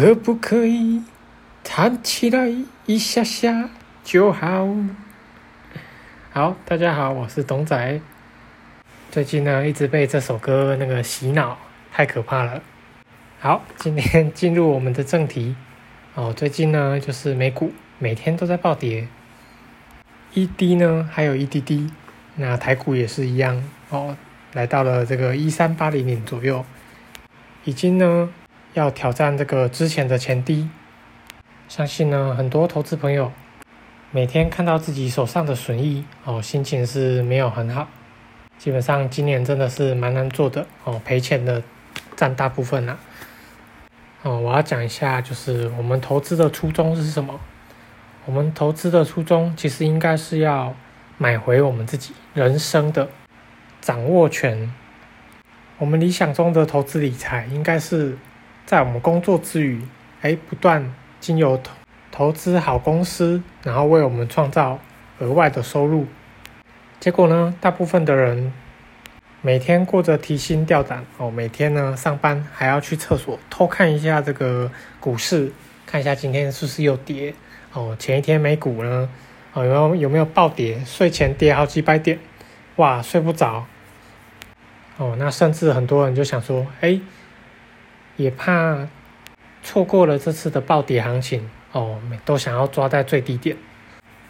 可不可以弹起来一下下就好？好，大家好，我是董仔。最近呢，一直被这首歌那个洗脑，太可怕了。好，今天进入我们的正题。哦，最近呢，就是美股每天都在暴跌，一滴呢还有一滴滴。那台股也是一样哦，来到了这个一三八零年左右，已经呢。要挑战这个之前的前低，相信呢很多投资朋友每天看到自己手上的损益哦，心情是没有很好。基本上今年真的是蛮难做的哦，赔钱的占大部分啦。哦，我要讲一下，就是我们投资的初衷是什么？我们投资的初衷其实应该是要买回我们自己人生的掌握权。我们理想中的投资理财应该是。在我们工作之余，哎，不断经由投投资好公司，然后为我们创造额外的收入。结果呢，大部分的人每天过着提心吊胆哦，每天呢上班还要去厕所偷看一下这个股市，看一下今天是不是又跌哦，前一天美股呢哦有没有有没有暴跌？睡前跌好几百点，哇，睡不着哦。那甚至很多人就想说，哎。也怕错过了这次的暴跌行情哦，都想要抓在最低点，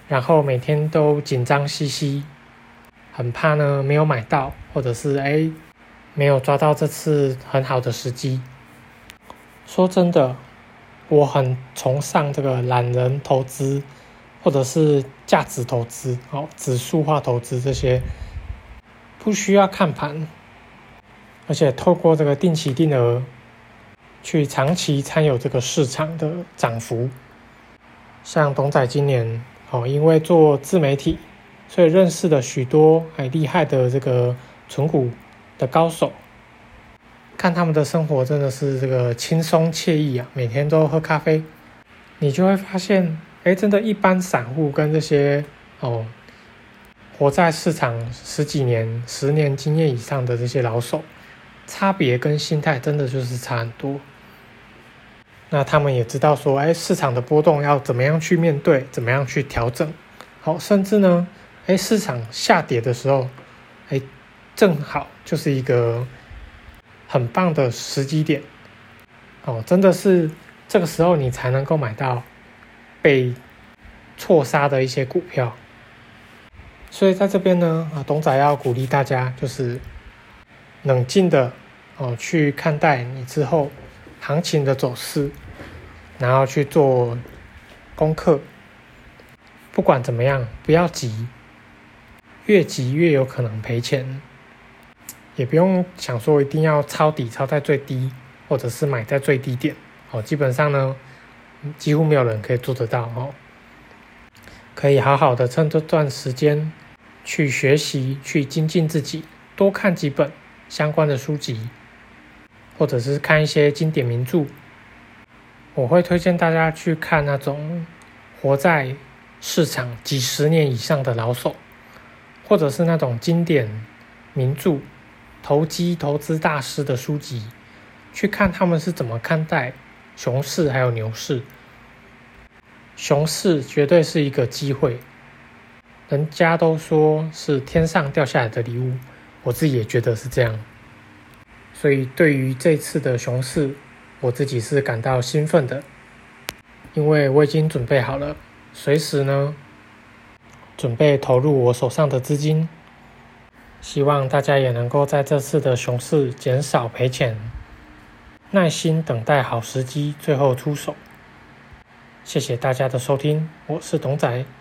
然后每天都紧张兮兮，很怕呢没有买到，或者是哎没有抓到这次很好的时机。说真的，我很崇尚这个懒人投资，或者是价值投资哦，指数化投资这些不需要看盘，而且透过这个定期定额。去长期参与这个市场的涨幅，像董仔今年哦，因为做自媒体，所以认识了许多很厉害的这个存股的高手，看他们的生活真的是这个轻松惬意啊，每天都喝咖啡，你就会发现，哎，真的，一般散户跟这些哦，活在市场十几年、十年经验以上的这些老手，差别跟心态真的就是差很多。那他们也知道说，哎，市场的波动要怎么样去面对，怎么样去调整，好，甚至呢，哎，市场下跌的时候，哎，正好就是一个很棒的时机点，哦，真的是这个时候你才能够买到被错杀的一些股票，所以在这边呢，啊，董仔要鼓励大家，就是冷静的哦去看待你之后。行情的走势，然后去做功课。不管怎么样，不要急，越急越有可能赔钱。也不用想说一定要抄底抄在最低，或者是买在最低点。哦，基本上呢，几乎没有人可以做得到。哦，可以好好的趁这段时间去学习，去精进自己，多看几本相关的书籍。或者是看一些经典名著，我会推荐大家去看那种活在市场几十年以上的老手，或者是那种经典名著、投机投资大师的书籍，去看他们是怎么看待熊市还有牛市。熊市绝对是一个机会，人家都说是天上掉下来的礼物，我自己也觉得是这样。所以，对于这次的熊市，我自己是感到兴奋的，因为我已经准备好了，随时呢，准备投入我手上的资金。希望大家也能够在这次的熊市减少赔钱，耐心等待好时机，最后出手。谢谢大家的收听，我是董仔。